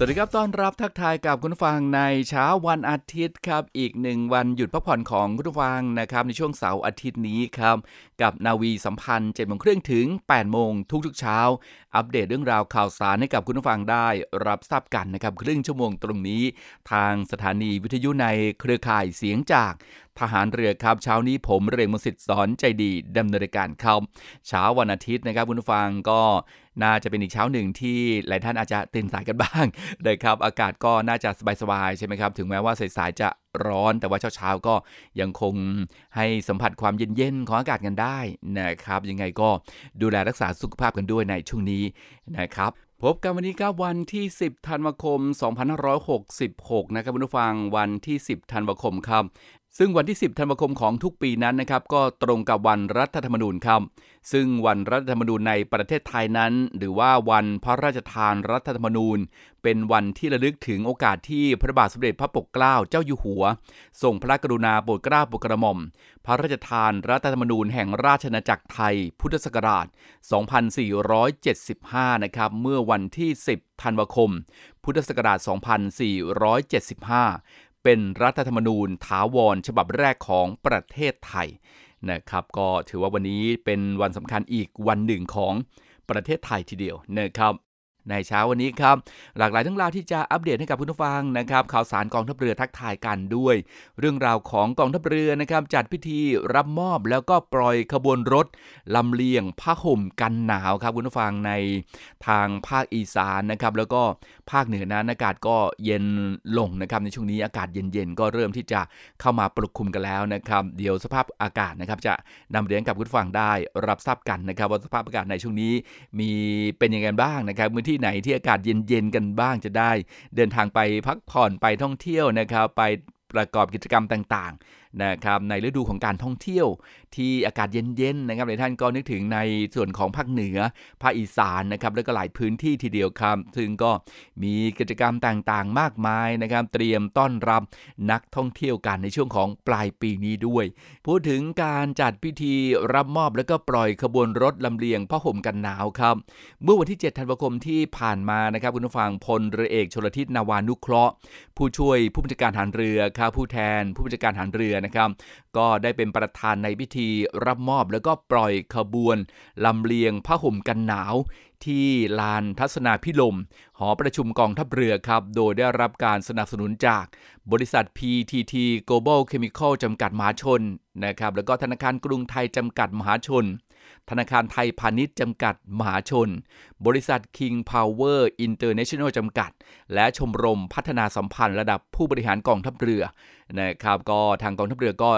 สวัสดีครับต้อนรับทักทายกับคุณฟังในเช้าวันอาทิตย์ครับ อีกหนึ่งวันหยุดพักผ่อนของคุณฟังนะครับในช่วงเสาร์อาทิตย์นี้ครับ กับนาวีสัมพันธ์7จ็ดโมงครึ่งถึง8โมงทุกๆเช้า อัปเดตเรื่องราวข่าวสารให้กับคุณฟังได้ รับทราบกันนะครับครึ่งชั่วโมงตรงนี้ ทางสถานีวิทยุในเครือข่ายเสียงจาก ทหารเรือครับเช้านี้ผมเรงมสิทธิ์สอนใจดีดำเนินการครับเช้าวันอาทิตย์นะครับคุณฟังก็น่าจะเป็นอีกเช้าหนึ่งที่หลายท่านอาจจะตื่นสายกันบ้างนะครับ อากาศก็น่าจะสบายๆใช่ไหมครับ ถึงแม้ว่าสายๆจะร้อนแต่ว่าเช้าๆก็ยังคงให้สัมผัสความเย็นๆของอากาศกันได้นะครับ ยังไงก็ดูแลรักษาสุขภาพกันด้วยในช่วงนี้นะครับพบกันวันนี้ครับวันที่ 10 ธันวาคม 2566 นะครับคุณผู้ฟังวันที่ 10 ธันวาคมครับ ซึ่งวันที่ 10 ธันวาคมของทุกปีนั้นนะครับ ก็ตรงกับวันรัฐธรรมนูญครับ ซึ่งวันรัฐธรรมนูญในประเทศไทยนั้น หรือว่าวันพระราชทานรัฐธรรมนูญ เป็นวันที่ระลึกถึงโอกาสที่พระบาทสมเด็จพระปกเกล้าเจ้าอยู่หัวทรงพระกรุณาโปรดเกล้าโปรดกระหม่อม พระราชทานรัฐธรรมนูญแห่งราชอาณาจักรไทย พุทธศักราช 2475 นะครับ เมื่อวันที่ 10 ธันวาคม พุทธศักราช 2475 เป็นรัฐธรรมนูญถาวรฉบับแรกของประเทศไทยนะครับ ก็ถือว่าวันนี้เป็นวันสำคัญอีกวันหนึ่งของประเทศไทยทีเดียวนะครับ ในเช้าวันนี้ครับ หลากหลายทั้งราวที่จะอัปเดตให้กับคุณผู้ฟังนะครับ ข่าวสารกองทัพเรือทักทายกันด้วย เรื่องราวของกองทัพเรือนะครับ จัดพิธีรับมอบแล้วก็ปล่อยขบวนรถลำเลียงผ้าห่มกันหนาวครับคุณผู้ฟังในทางภาคอีสานนะครับ แล้วก็ภาคเหนือนั้นอากาศก็เย็นลงนะครับ ในช่วงนี้อากาศเย็นๆ ก็เริ่มที่จะเข้ามาปกคลุมกันแล้วนะครับ เดี๋ยวสภาพอากาศนะครับจะนำเรียนกับคุณผู้ฟังได้รับทราบกันนะครับว่าสภาพอากาศในช่วงนี้มีเป็นยังไงบ้างนะครับมือที่ไหนที่อากาศเย็นๆกันบ้างจะได้ เดินทางไปพักผ่อนไปท่องเที่ยวนะครับ ไปประกอบกิจกรรมต่างนะครับในฤดูของการท่องเที่ยวที่อากาศเย็นๆนะครับหลายท่านก็นึกถึงในส่วนของภาคเหนือภาคอีสานนะครับแล้วก็หลายพื้นที่ทีเดียวครับซึ่งก็มีกิจกรรมต่างๆ มากมายนะครับเตรียมต้อนรับนักท่องเที่ยวกันในช่วงของปลายปีนี้ด้วย พูดถึงการจัดพิธีรับมอบแล้วก็ปล่อยขบวนรถลำเลียงผ้าห่มกันหนาวครับ เมื่อวันที่ 7 ธันวาคมที่ผ่านมานะครับคุณผู้ฟังพลเรือเอกชลทิศนาวานุเคราะห์ ผู้ช่วยผู้บัญชาการฐานเรือครับผู้แทนผู้บัญชาการฐานเรือนะครับก็ได้เป็นประธานในพิธีรับมอบแล้วก็ปล่อยขบวนลำเลียงผ้าห่มกันหนาว ที่ลานทัศนาพิลม หอประชุมกองทัพเรือครับ โดยได้รับการสนับสนุนจากบริษัท PTT Global Chemical จำกัดมหาชนนะครับแล้วก็ธนาคารกรุงไทยจำกัดมหาชน ธนาคารไทยพาณิชย์จำกัดมหาชน บริษัท King Power International จำกัด และชมรมพัฒนาสัมพันธ์ระดับผู้บริหารกองทัพเรือนะครับก็ทางกองทัพเรือก็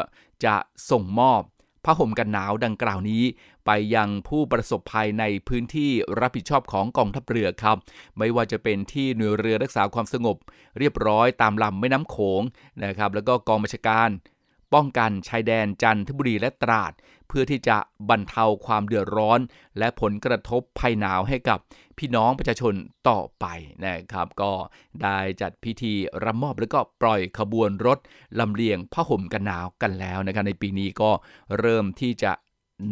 จะส่งมอบผ้าห่มกันหนาวดังกล่าวนี้ ไปยังผู้ประสบภัยในพื้นที่รับผิดชอบของกองทัพเรือครับ ไม่ว่าจะเป็นที่หน่วยเรือรักษาความสงบ เรียบร้อยตามลำแม่น้ำโขงนะครับแล้วก็กองบัญชาการ ป้องกันชายแดนจันทบุรีและตราด เพื่อที่จะบรรเทาความเดือดร้อน และผลกระทบภัยหนาวให้กับพี่น้องประชาชนต่อไปนะครับ ก็ได้จัดพิธีรับมอบแล้วก็ปล่อยขบวนรถลำเลียงผ้าห่มกันหนาวกันแล้วนะครับในปีนี้ก็เริ่มที่จะ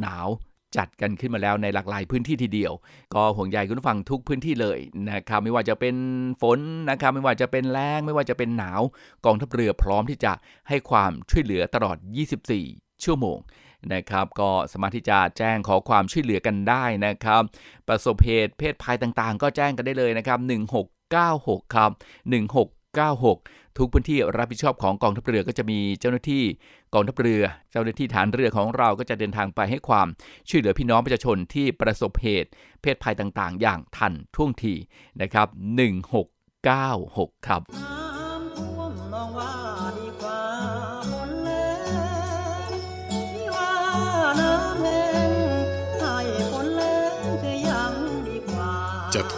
หนาวจัดกันขึ้นมาแล้วในหลากหลายพื้นที่ทีเดียว ก็ห่วงใยคุณผู้ฟังทุกพื้นที่เลยนะครับไม่ว่าจะเป็นฝนนะครับไม่ว่าจะเป็นแล้งไม่ว่าจะเป็นหนาว กองทัพเรือพร้อมที่จะให้ความช่วยเหลือตลอด 24 ชั่วโมง นะครับ ก็สามารถที่จะแจ้งขอความช่วยเหลือกันได้นะครับ ประสบเหตุเพศภัยต่างๆ ก็แจ้งกันได้เลยนะครับ 1696 ครับ 1696 ทุกพื้นที่รับผิดชอบของกองทัพเรือก็จะมีเจ้าหน้าที่กองทัพเรือ เจ้าหน้าที่ฐานเรือของเราก็จะเดินทางไปให้ความช่วยเหลือพี่น้องประชาชนที่ประสบเหตุ เพศภัยต่างๆ อย่างทันท่วงทีนะครับ 1696 ครับ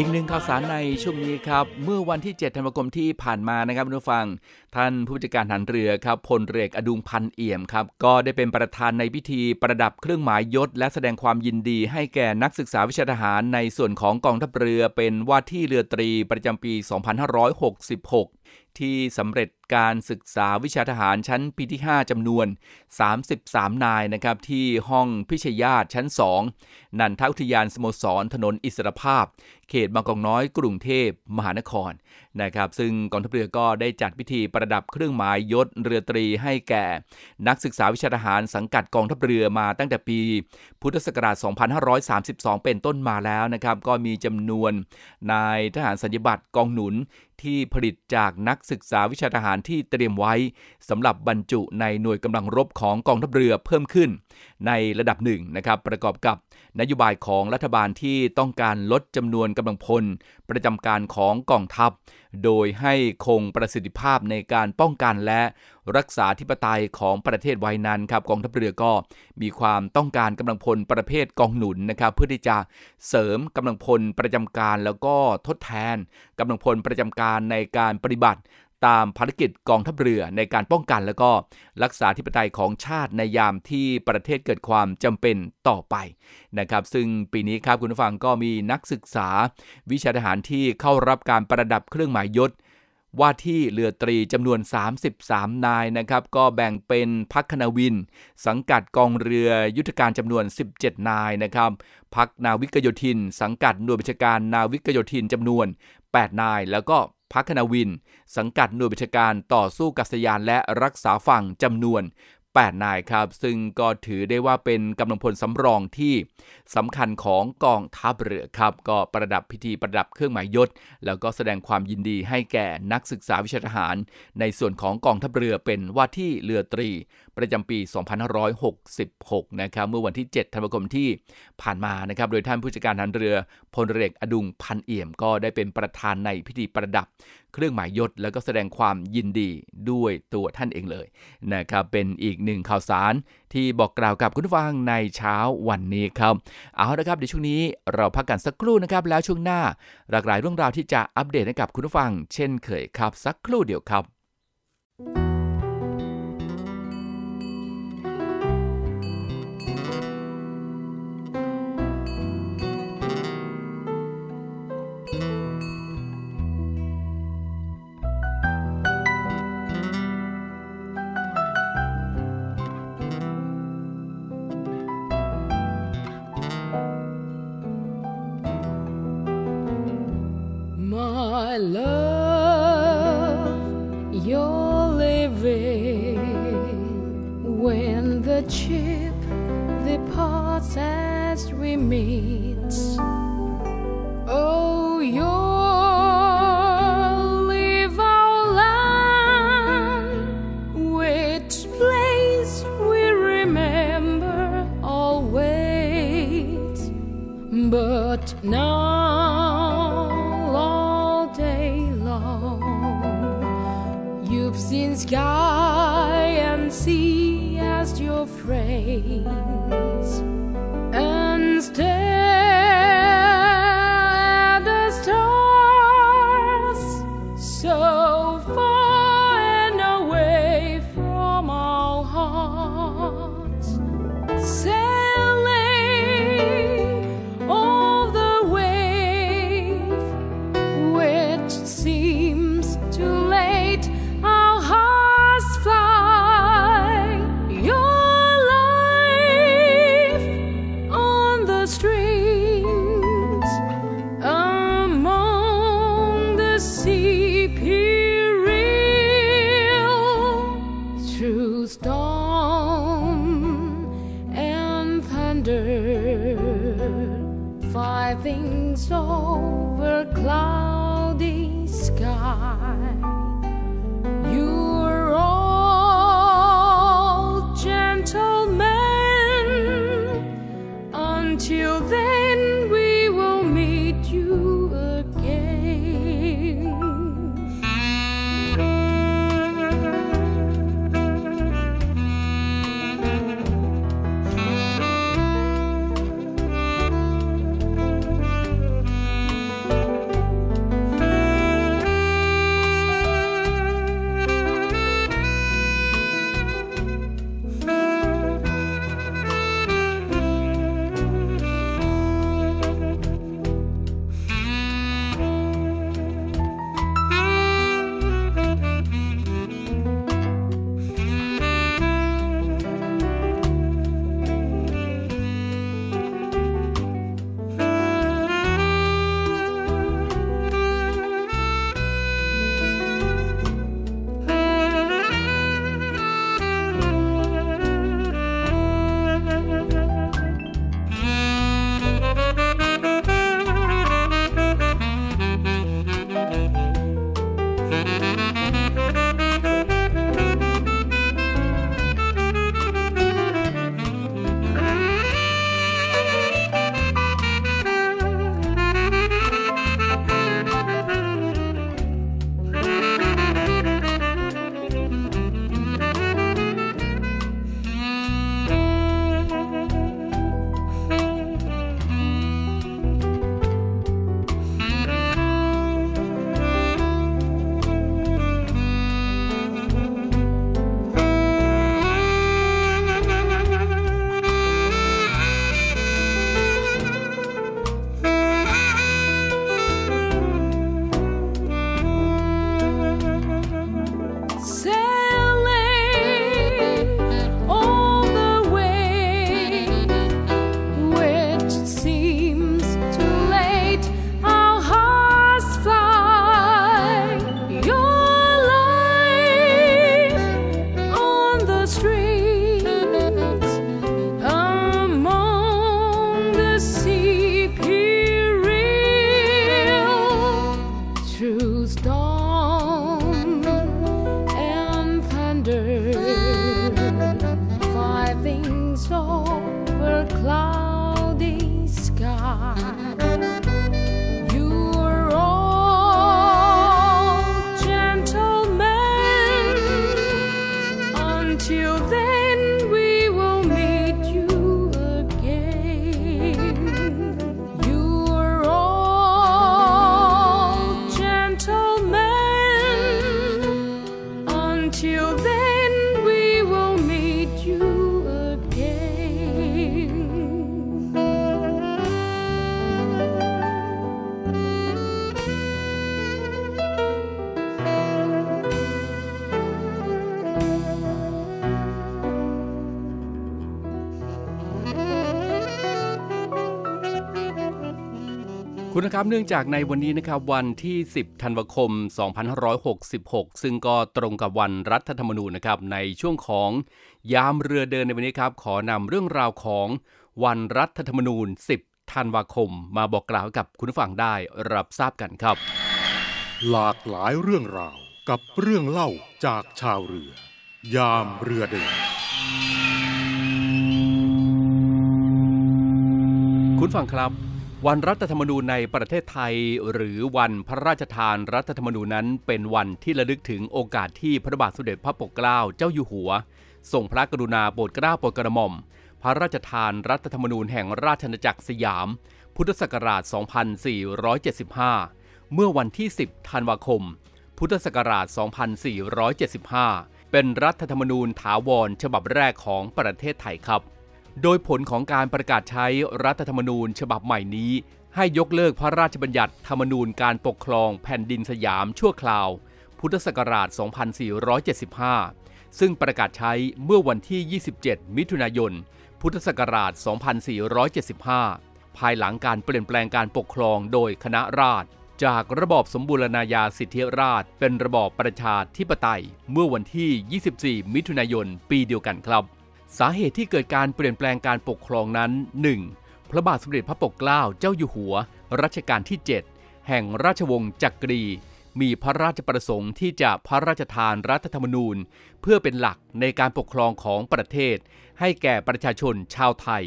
อีกหนึ่งข่าวสารในช่วงนี้ครับ เมื่อวันที่ 7 ธันวาคมที่ผ่านมานะครับคุณผู้ฟัง ท่านผู้จัดการหันเรือครับพลเรืออกอดุงพันเอี่ยมครับ ก็ได้เป็นประธานในพิธีประดับเครื่องหมายยศ และแสดงความยินดีให้แก่นักศึกษาวิชาทหารในส่วนของกองทัพเรือเป็นว่าที่เรือตรีประจำปี 2566 ที่สำเร็จการศึกษาวิชาทหารชั้นปีที่ 5จำนวน 33 นายนะครับที่ห้องพิชยาตชั้น 2 นันทอุทยานสโมสรถนนอิสรภาพ เขตบางกอกน้อยกรุงเทพมหานคร นะครับซึ่งกองทัพเรือก็ได้จัดพิธีประดับเครื่องหมายยศเรือตรีให้แก่ นักศึกษาวิชาทหารสังกัดกองทัพเรือมาตั้งแต่ปี พุทธศักราช 2532 เป็นต้นมาแล้วนะครับก็มีจำนวนนายทหารสัญญบัตรกองหนุนที่ผลิตจากนักศึกษาวิชาทหารที่เตรียมไว้สำหรับบรรจุในหน่วยกำลังรบของกองทัพเรือเพิ่มขึ้น ในระดับหนึ่งนะครับประกอบกับนโยบายของรัฐบาลที่ต้องการลดจำนวนกำลังพล ประจำการของกองทัพโดยให้คงประสิทธิภาพในการป้องกันและรักษาธิปไตยของประเทศไว้นั้นครับกองทัพเรือก็มีความต้องการกำลังพลประเภทกองหนุนนะครับเพื่อที่จะเสริมกำลังพลประจำการแล้วก็ทดแทนกำลังพลประจำการในการปฏิบัติ ตามภารกิจกองทัพเรือในการป้องกันแล้วก็รักษาธิปไตยของชาติในยามที่ประเทศเกิดความจำเป็นต่อไปนะครับ ซึ่งปีนี้ครับคุณผู้ฟังก็มีนักศึกษา วิชาทหารที่เข้ารับการประดับเครื่องหมายยศว่าที่เรือตรีจำนวน 33 นายนะครับ ก็แบ่งเป็นพักคณวิน สังกัดกองเรือยุทธการจำนวน 17 นายนะครับพักนาวิกโยธิน สังกัดหน่วยบัญชาการนาวิกโยธินจำนวน 8 นาย แล้วก็ พักคณวิน สังกัดหน่วยบัญชาการต่อสู้กัษยานและรักษาฝั่งจำนวน 8 นายครับ ซึ่งก็ถือได้ว่าเป็นกำลังพลสำรองที่สำคัญของกองทัพเรือครับ ก็ประดับพิธีประดับเครื่องหมายยศ แล้วก็แสดงความยินดีให้แก่นักศึกษาวิชาทหาร ในส่วนของกองทัพเรือเป็นว่าที่เรือตรี ประจำปี 2566 นะครับ เมื่อวันที่ 7 ธันวาคมที่ผ่านมานะครับ โดยท่านผู้จัดการทหารเรือพลเรืออกอดุงพันเอี่ยม ก็ได้เป็นประธานในพิธีประดับ เครื่องหมายยศ แล้วก็แสดงความยินดีด้วยตัวท่านเองเลยนะครับ เป็นอีกหนึ่งข่าวสารที่บอกกล่าวกับคุณผู้ฟังในเช้าวันนี้ครับ เอาละครับเดี๋ยวช่วงนี้เราพักกันสักครู่นะครับ แล้วช่วงหน้าหลากหลายเรื่องราวที่จะอัปเดตให้กับคุณผู้ฟัง เช่นเคยครับ สักครู่เดียวครับ My love, you're living when the chip departs as we meet. Oh, you'll leave our land, which place we remember always. But now. คุณนะครับเนื่องจากในวันนี้นะครับวันที่ 10 ธันวาคม 2566 ซึ่งก็ตรงกับวันรัฐธรรมนูญนะครับในช่วงของยามเรือเดินในวันนี้ครับขอนำเรื่องราวของวันรัฐธรรมนูญ 10 ธันวาคม มาบอกกล่าวให้กับคุณผู้ฟังได้รับทราบกันครับ หลากหลายเรื่องราวกับเรื่องเล่าจากชาวเรือ ยามเรือเดินคุณฟังครับ วันรัฐธรรมนูญในประเทศไทย หรือวันพระราชทานรัฐธรรมนูญนั้น เป็นวันที่ระลึกถึงโอกาสที่พระบาทสมเด็จพระปกเกล้าเจ้าอยู่หัวทรงพระกรุณาโปรดเกล้าโปรดกระหม่อม พระราชทานรัฐธรรมนูญแห่งราชอาณาจักรสยาม พุทธศักราช 2475 เมื่อวันที่ 10 ธันวาคม พุทธศักราช 2475 เป็นรัฐธรรมนูญถาวรฉบับแรกของประเทศไทยครับ โดยผลของการประกาศใช้รัฐธรรมนูญฉบับใหม่นี้ ให้ยกเลิกพระราชบัญญัติธรรมนูญการปกครองแผ่นดินสยามชั่วคราว พุทธศักราช 2475 ซึ่งประกาศใช้เมื่อวันที่ 27 มิถุนายน พุทธศักราช 2475 ภายหลังการเปลี่ยนแปลงการปกครองโดยคณะราษฎรจากระบอบสมบูรณาญาสิทธิราชย์เป็นระบอบประชาธิปไตย เมื่อวันที่ 24 มิถุนายน ปีเดียวกันครับ สาเหตุที่เกิดการเปลี่ยนแปลงการปกครองนั้น 1. พระบาทสมเด็จพระปกเกล้าเจ้าอยู่หัว รัชกาลที่ 7 แห่งราชวงศ์จักรี มีพระราชประสงค์ที่จะพระราชทานรัฐธรรมนูญ เพื่อเป็นหลักในการปกครองของประเทศ ให้แก่ประชาชนชาวไทย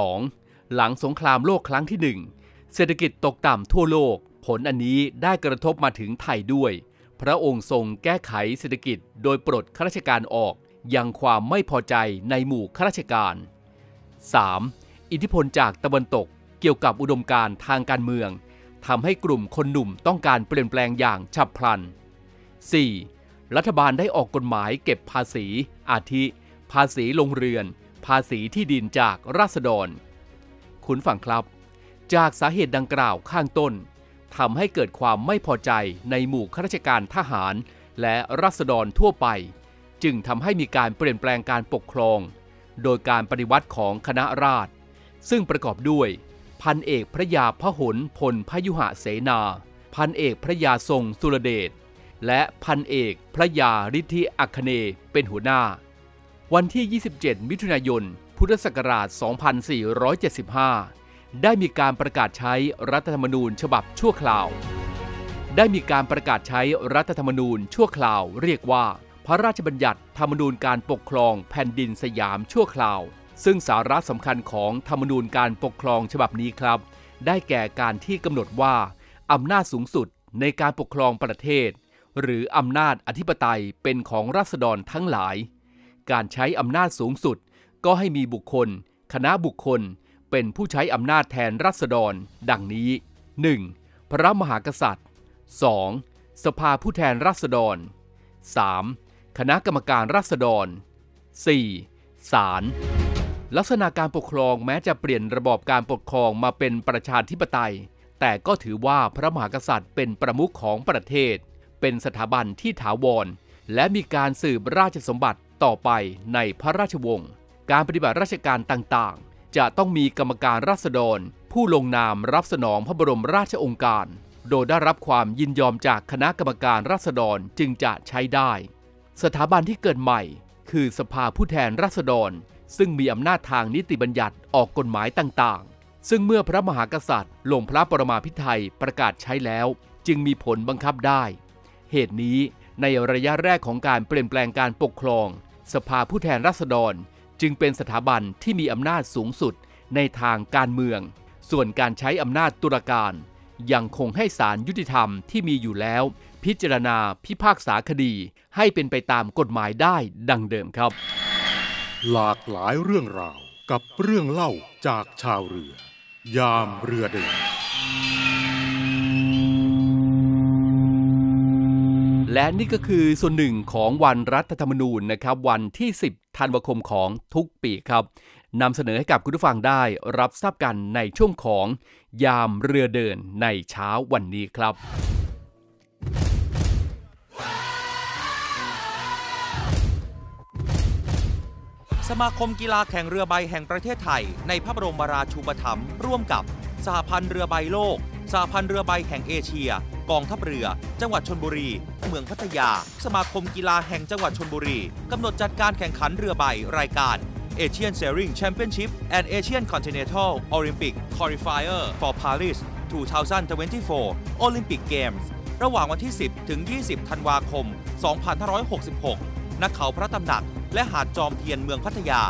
2. หลังสงครามโลกครั้งที่ 1 เศรษฐกิจตกต่ำทั่วโลก ผลอันนี้ได้กระทบมาถึงไทยด้วย พระองค์ทรงแก้ไขเศรษฐกิจโดยปลดข้าราชการออก ยังความไม่พอใจในหมู่ข้าราชการ 3. อิทธิพลจากตะวันตกเกี่ยวกับอุดมการทางการเมืองทำให้กลุ่มคนหนุ่มต้องการเปลี่ยนแปลงอย่างฉับพลัน 4. รัฐบาลได้ออกกฎหมายเก็บภาษี อาทิ ภาษีลงเรือน ภาษีที่ดินจากราษฎร คุณฟังครับ จากสาเหตุดังกล่าวข้างต้นทำให้เกิดความไม่พอใจในหมู่ข้าราชการทหาร และราษฎรทั่วไป จึงทำให้มีการเปลี่ยนแปลงการปกครอง โดยการปฏิวัติของคณะราษฎรซึ่งประกอบด้วย พันเอกพระยาพหลพลพยุหะเสนา พันเอกพระยาทรงสุรเดชและพันเอกพระยาฤทธิอัคเนเป็นหัวหน้า วันที่ 27 มิถุนายน พุทธศักราช 2475 ได้มีการประกาศใช้รัฐธรรมนูญฉบับชั่วคราว ได้มีการประกาศใช้รัฐธรรมนูญชั่วคราวเรียกว่า พระราชบัญญัติธรรมนูญการปกครองแผ่นดินสยามชั่วคราว ซึ่งสาระสำคัญของธรรมนูญการปกครองฉบับนี้ครับ ได้แก่การที่กำหนดว่าอำนาจสูงสุดในการปกครองประเทศ หรืออำนาจอธิปไตยเป็นของราษฎรทั้งหลาย การใช้อำนาจสูงสุด ก็ให้มีบุคคล คณะบุคคล เป็นผู้ใช้อำนาจแทนรัษฎร ดังนี้ 1. พระมหากษัตริย์ 2. สภาผู้แทนราษฎร 3. คณะกรรมการราษฎร 4. ศาลลักษณะการปกครองแม้จะเปลี่ยนระบอบการปกครองมาเป็นประชาธิปไตย แต่ก็ถือว่าพระมหากษัตริย์เป็นประมุขของประเทศ เป็นสถาบันที่ถาวร และมีการสืบราชสมบัติต่อไปในพระราชวงศ์การปฏิบัติราชการต่างๆ จะต้องมีกรรมการราษฎร ผู้ลงนามรับสนองพระบรมราชองค์การ โดยได้รับความยินยอมจากคณะกรรมการราษฎรจึงจะใช้ได้ สถาบันที่เกิดใหม่ คือสภาผู้แทนราษฎร ซึ่งมีอำนาจทางนิติบัญญัติออกกฎหมายต่างๆ ซึ่งเมื่อพระมหากษัตริย์ลงพระปรมาภิไธยประกาศใช้แล้ว จึงมีผลบังคับได้ เหตุนี้ในระยะแรกของการเปลี่ยนแปลงการปกครอง สภาผู้แทนราษฎร จึงเป็นสถาบันที่มีอำนาจสูงสุดในทางการเมือง ส่วนการใช้อำนาจตุลาการ ยังคงให้ศาลยุติธรรมที่มีอยู่แล้ว พิจารณาพิพากษาคดี ให้เป็นไปตามกฎหมายได้ดังเดิมครับ หลากหลายเรื่องราวกับเรื่องเล่าจากชาวเรือ ยามเรือเดินและนี่ก็คือส่วนหนึ่งของวันรัฐธรรมนูญนะครับ วันที่ 10 ธันวาคมของทุกปีครับนำเสนอให้กับคุณผู้ฟังได้รับทราบกันในช่วงของยามเรือเดินในเช้าวันนี้ครับ สมาคมกีฬาแข่งเรือใบแห่งประเทศไทย ในพระบรมราชูปถัมภ์ร่วมกับสหพันธ์เรือใบโลกสหพันธ์เรือใบแห่งเอเชีย กองทัพเรือ จังหวัดชนบุรี เมืองพัทยา สมาคมกีฬาแห่งจังหวัดชนบุรี กำหนดจัดการแข่งขันเรือใบรายการ Asian Sailing Championship and Asian Continental Olympic Qualifier for Paris 2024 Olympic Games ระหว่างวันที่ 10 ถึง 20 ธันวาคม 2566 ณเขาพระตำหนัก และหาดจอมเทียนเมืองพัทยา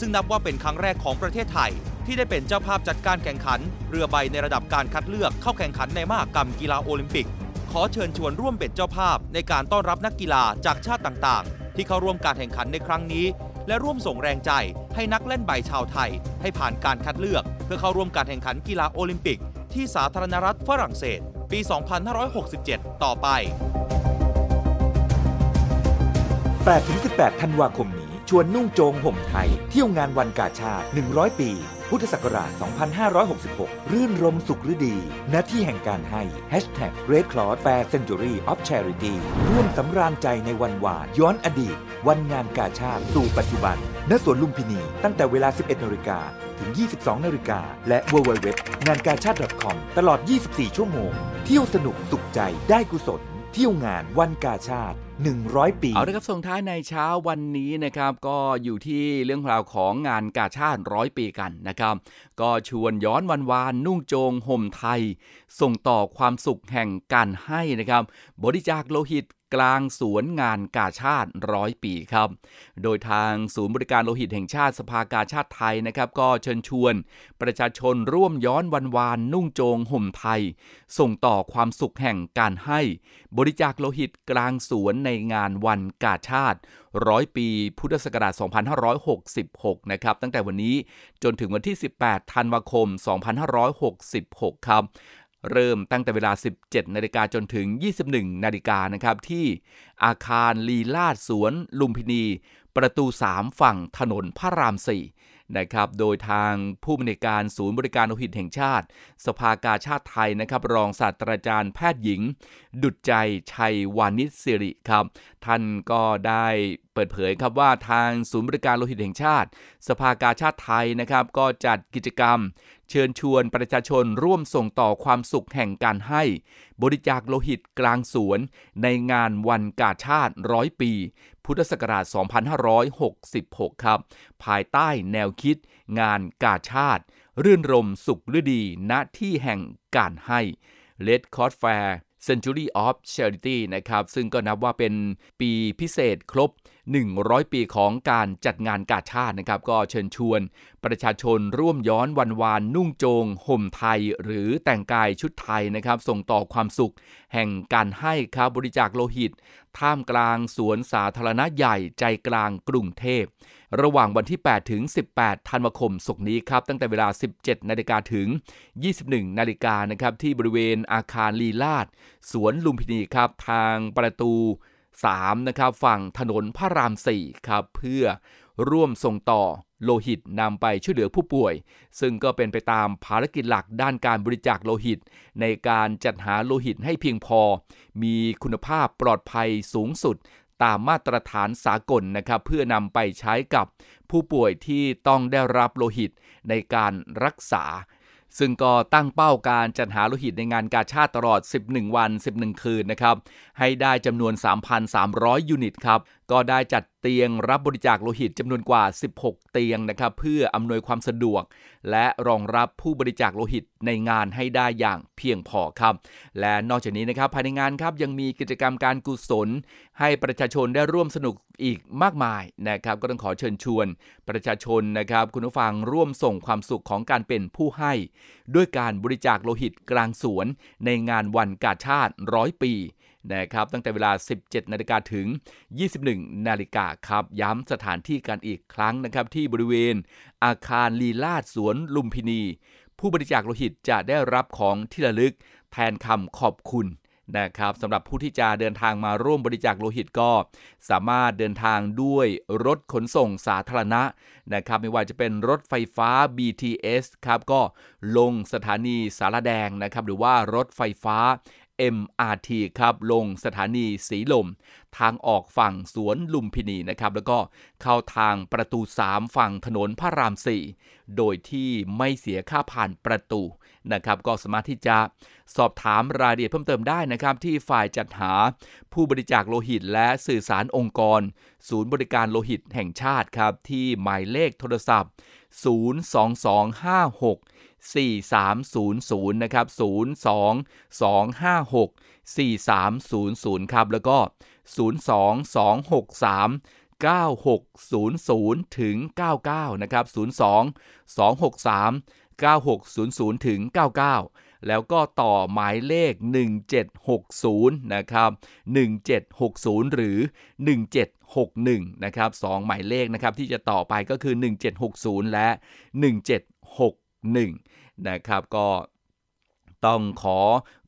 ซึ่งนับว่าเป็นครั้งแรกของประเทศไทย ที่ได้เป็นเจ้าภาพจัดการแข่งขัน เรือใบในระดับการคัดเลือกเข้าแข่งขันในมหกรรมกีฬาโอลิมปิก ขอเชิญชวนร่วมเป็นเจ้าภาพในการต้อนรับนักกีฬาจากชาติต่างๆ ที่เข้าร่วมการแข่งขันในครั้งนี้ และร่วมส่งแรงใจให้นักเล่นใบชาวไทย ให้ผ่านการคัดเลือก เพื่อเข้าร่วมการแข่งขันกีฬาโอลิมปิก ที่สาธารณรัฐฝรั่งเศส ปี 2567 ต่อไป 8-18 ธันวาคมนี้ ชวนนุ่งโจงห่มไทย เที่ยวงานวันกาชาติ 100 ปี พุทธศักราช 2566 รื่นรมสุขฤดี ณ ที่แห่งการให้ Hashtag Red Cross Fair Century of Charity ร่วมสำราญใจในวันวานย้อนอดีต วันงานกาชาติสู่ปัจจุบัน ณ สวนลุมพินี ตั้งแต่เวลา 11นาฬิกาถึง 22นาฬิกา และ www งานกาชาติ .com ตลอด 24 ชั่วโมง เที่ยวสนุกสุขใจได้กุศล เที่ยวงานวันกาชาติ 100 ปี เอาละครับส่งท้ายในเช้าวันนี้นะครับ ก็อยู่ที่เรื่องราวของงานกาชาติร้อยปีกันนะครับ ก็ชวนย้อนวันวานนุ่งโจงห่มไทย ส่งต่อความสุขแห่งการให้นะครับ บริจาคโลหิต กลางสวนงานกาชาติร้อยปีครับ โดยทางศูนย์บริการโลหิตแห่งชาติสภากาชาติไทยนะครับ ก็เชิญชวน ประชาชนร่วมย้อนวันวานนุ่งโจงห่มไทย ส่งต่อความสุขแห่งการให้ บริจาคโลหิตกลางสวนในงานวันกาชาติร้อยปีพุทธศักราช 2566 นะครับ ตั้งแต่วันนี้จนถึงวันที่ 18 ธันวาคม 2566 ครับ เริ่มตั้งแต่เวลา 17 นาฬิกาจนถึง 21 นาฬิกานะครับที่อาคารลีลาดสวนลุมพินี ประตู 3 ฝั่งถนนพระราม 4 นะครับ โดยทางผู้บริการศูนย์บริการโลหิตแห่งชาติ สภากาชาติไทยนะครับ รองศาสตราจารย์แพทย์หญิง ดุจใจชัยวานิชสิริครับ ท่านก็ได้ เปิดเผยครับว่าทางศูนย์บริการโลหิตแห่งชาติ สภากาชาติไทยนะครับ ก็จัดกิจกรรม เชิญชวนประชาชนร่วมส่งต่อความสุขแห่งการให้ บริจาคโลหิตกลางสวน ในงานวันกาชาติร้อยปี พุทธศักราช 2566 ครับ ภายใต้แนวคิด งานกาชาติ รื่นรมสุขฤดีณที่แห่งการให้ Red Cross Fair Century of Charity นะครับ ซึ่งก็นับว่าเป็นปีพิเศษครบ 100 ปีของการจัดงานกาชาตินะครับ ก็เชิญชวน ประชาชนร่วมย้อนวันวานนุ่งโจง ห่มไทย หรือแต่งกายชุดไทยนะครับ ส่งต่อความสุข แห่งการให้ครับบริจาคโลหิต ท่ามกลางสวนสาธารณะใหญ่ใจกลางกรุงเทพ ระหว่างวันที่ 8 ถึง 18 ธันวาคมศกนี้ครับ ตั้งแต่เวลา 17 นาฬิกาถึง 21 นาฬิกานะครับที่บริเวณอาคารลีลาด สวนลุมพินีครับทางประตู 3นะครับฝั่งถนนพระราม 4 ครับ เพื่อร่วมส่งต่อโลหิตนำไปช่วยเหลือผู้ป่วย ซึ่งก็เป็นไปตามภารกิจหลักด้านการบริจาคโลหิต ในการจัดหาโลหิตให้เพียงพอ มีคุณภาพปลอดภัยสูงสุดตามมาตรฐานสากลนะครับ เพื่อนำไปใช้กับผู้ป่วยที่ต้องได้รับโลหิตในการรักษา ซึ่งก็ตั้งเป้าการจัดหาโลหิตในงานกาชาติตลอด 11 วัน 11 คืนนะครับ ให้ได้จำนวน 3,300 ยูนิตครับ ก็ได้จัด เตียงรับบริจาคโลหิตจำนวนกว่า 16 เตียงนะครับเพื่ออำนวยความสะดวก และรองรับผู้บริจาคโลหิตในงานให้ได้อย่างเพียงพอครับ และนอกจากนี้นะครับภายในงานครับยังมีกิจกรรมการกุศล ให้ประชาชนได้ร่วมสนุกอีกมากมายนะครับก็ต้องขอเชิญชวน ประชาชนนะครับคุณผู้ฟังร่วมส่งความสุขของการเป็นผู้ให้ ด้วยการบริจาคโลหิตกลางสวน ในงานวันกาชาติร้อยปี นะครับตั้งแต่เวลา 17 นาฬิกาถึง 21 นาฬิกาครับ ย้ำสถานที่กันอีกครั้งนะครับที่บริเวณ อาคารลีลาดสวนลุมพินี ผู้บริจาคโลหิตจะได้รับของที่ระลึกแทนคำขอบคุณนะครับสำหรับผู้ที่จะเดินทางมาร่วมบริจาคโลหิตก็ สามารถเดินทางด้วยรถขนส่งสาธารณะนะครับไม่ว่าจะเป็นรถไฟฟ้า BTS ครับก็ลงสถานีสารแดงนะครับหรือว่ารถไฟฟ้า MRT ครับลงสถานีสีลม ทางออกฝั่งสวนลุมพินีนะครับแล้วก็เข้าทางประตู 3 ฝั่งถนนพระราม 4 โดยที่ไม่เสียค่าผ่านประตูนะครับก็สามารถที่จะสอบถามรายละเอียดเพิ่มเติมได้นะครับที่ฝ่ายจัดหาผู้บริจาคโลหิต และสื่อสารองค์กร ศูนย์บริการโลหิตแห่งชาติครับที่หมายเลขโทรศัพท์ 02256 4300 นะครับ 02256 4300 ครับ แล้วก็ 02263 9600 ถึง 99 นะครับ 02 263 9600 ถึง 99 แล้วก็ต่อหมายเลข 1760 นะครับ 1760 หรือ 1761 นะครับ 2 หมายเลขนะครับที่จะต่อไปก็คือ 1760 และ 1761 นะครับก็ต้องขอ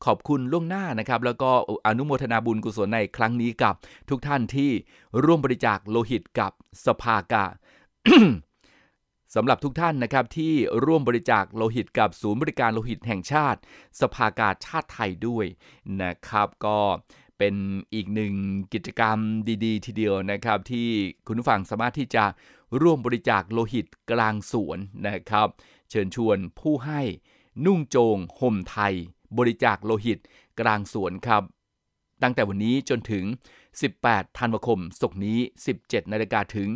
ขอบคุณล่วงหน้านะครับ แล้วก็อนุโมทนาบุญกุศลในครั้งนี้กับทุกท่านที่ร่วมบริจาคโลหิตกับสภากาสำหรับทุกท่านนะครับที่ร่วมบริจาคโลหิตกับศูนย์บริการโลหิตแห่งชาติ สภากาชาติไทยด้วยนะครับ ก็เป็นอีกหนึ่งกิจกรรมดี ๆ ทีเดียวนะครับ ที่คุณผู้ฟังสามารถที่จะ ร่วมบริจาคโลหิตกลางสวนนะครับ เชิญชวนผู้ให้นุ่งโจงห่มไทย บริจาคโลหิตกลางสวนครับ ตั้งแต่วันนี้จนถึง 18 ธันวาคมศกนี้ 17 นาฬิกาถึง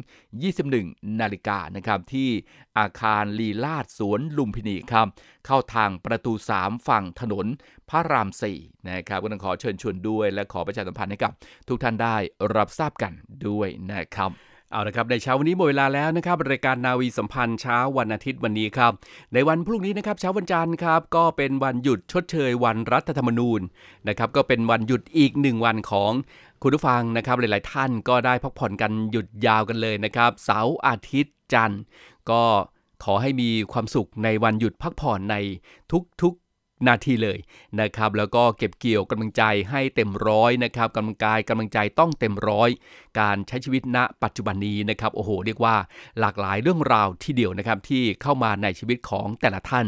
21 นาฬิกานะครับ ที่อาคารลีลาดสวนลุมพินีครับ เข้าทางประตู 3 ฝั่งถนนพระราม 4 นะครับ ก็ต้องขอเชิญชวนด้วย และขอประชาสัมพันธ์ให้กับ ทุกท่านได้รับทราบกันด้วยนะครับ เอาละครับในเช้าวันนี้หมดเวลาแล้วนะครับรายการนาวีสัมพันธ์เช้าวันอาทิตย์วันนี้ครับ ในวันพรุ่งนี้นะครับเช้าวันจันทร์ครับก็เป็นวันหยุดชดเชยวันรัฐธรรมนูญนะครับก็เป็นวันหยุดอีกหนึ่งวันของคุณผู้ฟังนะครับหลาย ๆ ท่านก็ได้พักผ่อนกันหยุดยาวกันเลยนะครับเสาร์อาทิตย์จันทร์ ก็ขอให้มีความสุขในวันหยุดพักผ่อนในทุกๆ นาทีเลยนะครับ แล้วก็เก็บเกี่ยวกำลังใจให้เต็มร้อยนะครับกำลังกายกำลังใจต้องเต็มร้อย การใช้ชีวิตณปัจจุบันนี้นะครับโอ้โห เรียกว่าหลากหลายเรื่องราวที่เดียวนะครับที่เข้ามาในชีวิตของแต่ละท่าน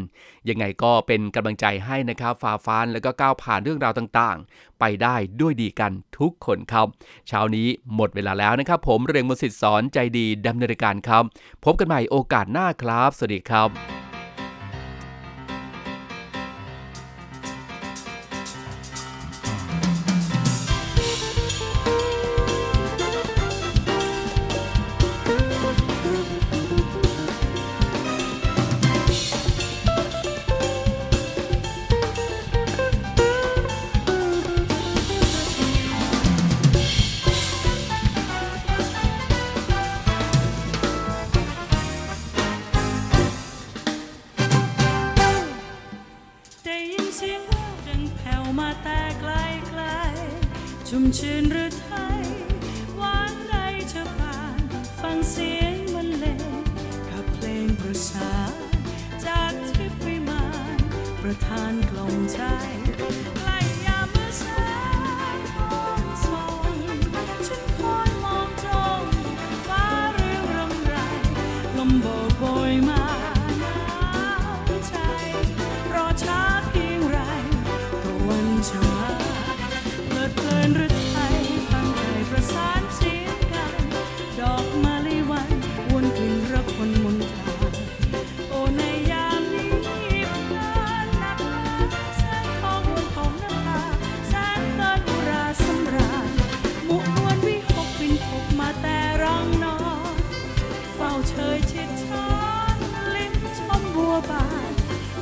ยังไงก็เป็นกำลังใจให้นะครับฝ่าฟันแล้วก็ก้าวผ่านเรื่องราวต่างๆ ไปได้ด้วยดีกันทุกคนครับเช้านี้หมดเวลาแล้วนะครับ ผมเรียงมสิทธิ์สอนใจดีดำเนินรายการครับ พบกันใหม่โอกาสหน้าครับ สวัสดีครับ เสียงดังแผ่วมาแต่ไกลไกลชุ่มชื่นหรือไทยหวานใดจะผ่านฟังเสียงมันเลงกับเพลงประสานจากทิพย์วิมานประทานกล่อมใจ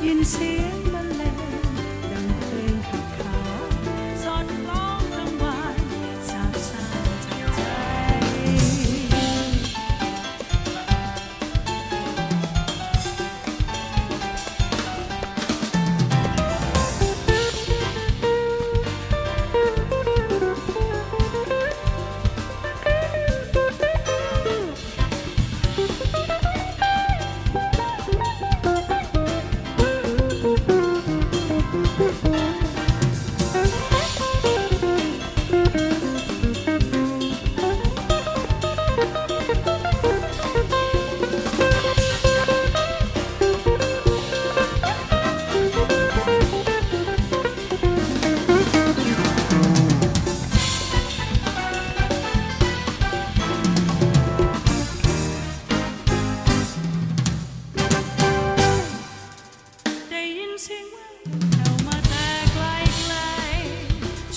ยิ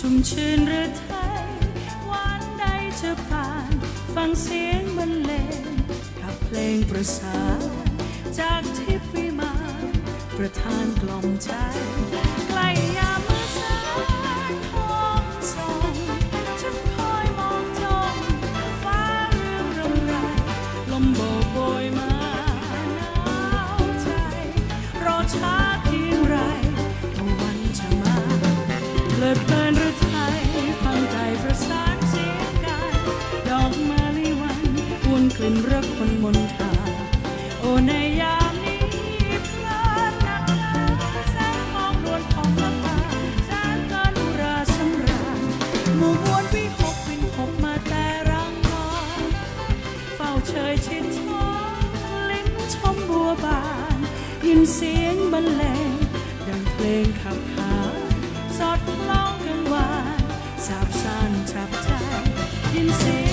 ชุ่มชื่นหรือไทยวันใดจะผ่าน ฟังเสียงบรรเลงขับเพลงประสานจากทิพย์วิมานประทานกล่อมใจใกล้ยามมือสายห้องส่งฉันคอยมองจ้องฟ้าเรื่องไรลมโบกโบยมาหนาวใจรอช้าเพียงไรตะวันจะมาเลิเพลิน วนกลิ่นรักคนมนทาโอในยามนี้เพลินนักหนาแสงทองนวลของละตาแสนกันราสำราญหมู่มวลวิหกวินหกมาแต่รังนอนเฝ้าเชยชิดชมลิ้นชมบัวบาน ยินเสียงบรรเลงดังเพลงขับขานสอดคล้องกังวานสาบซ่านฉับใจยินเสียง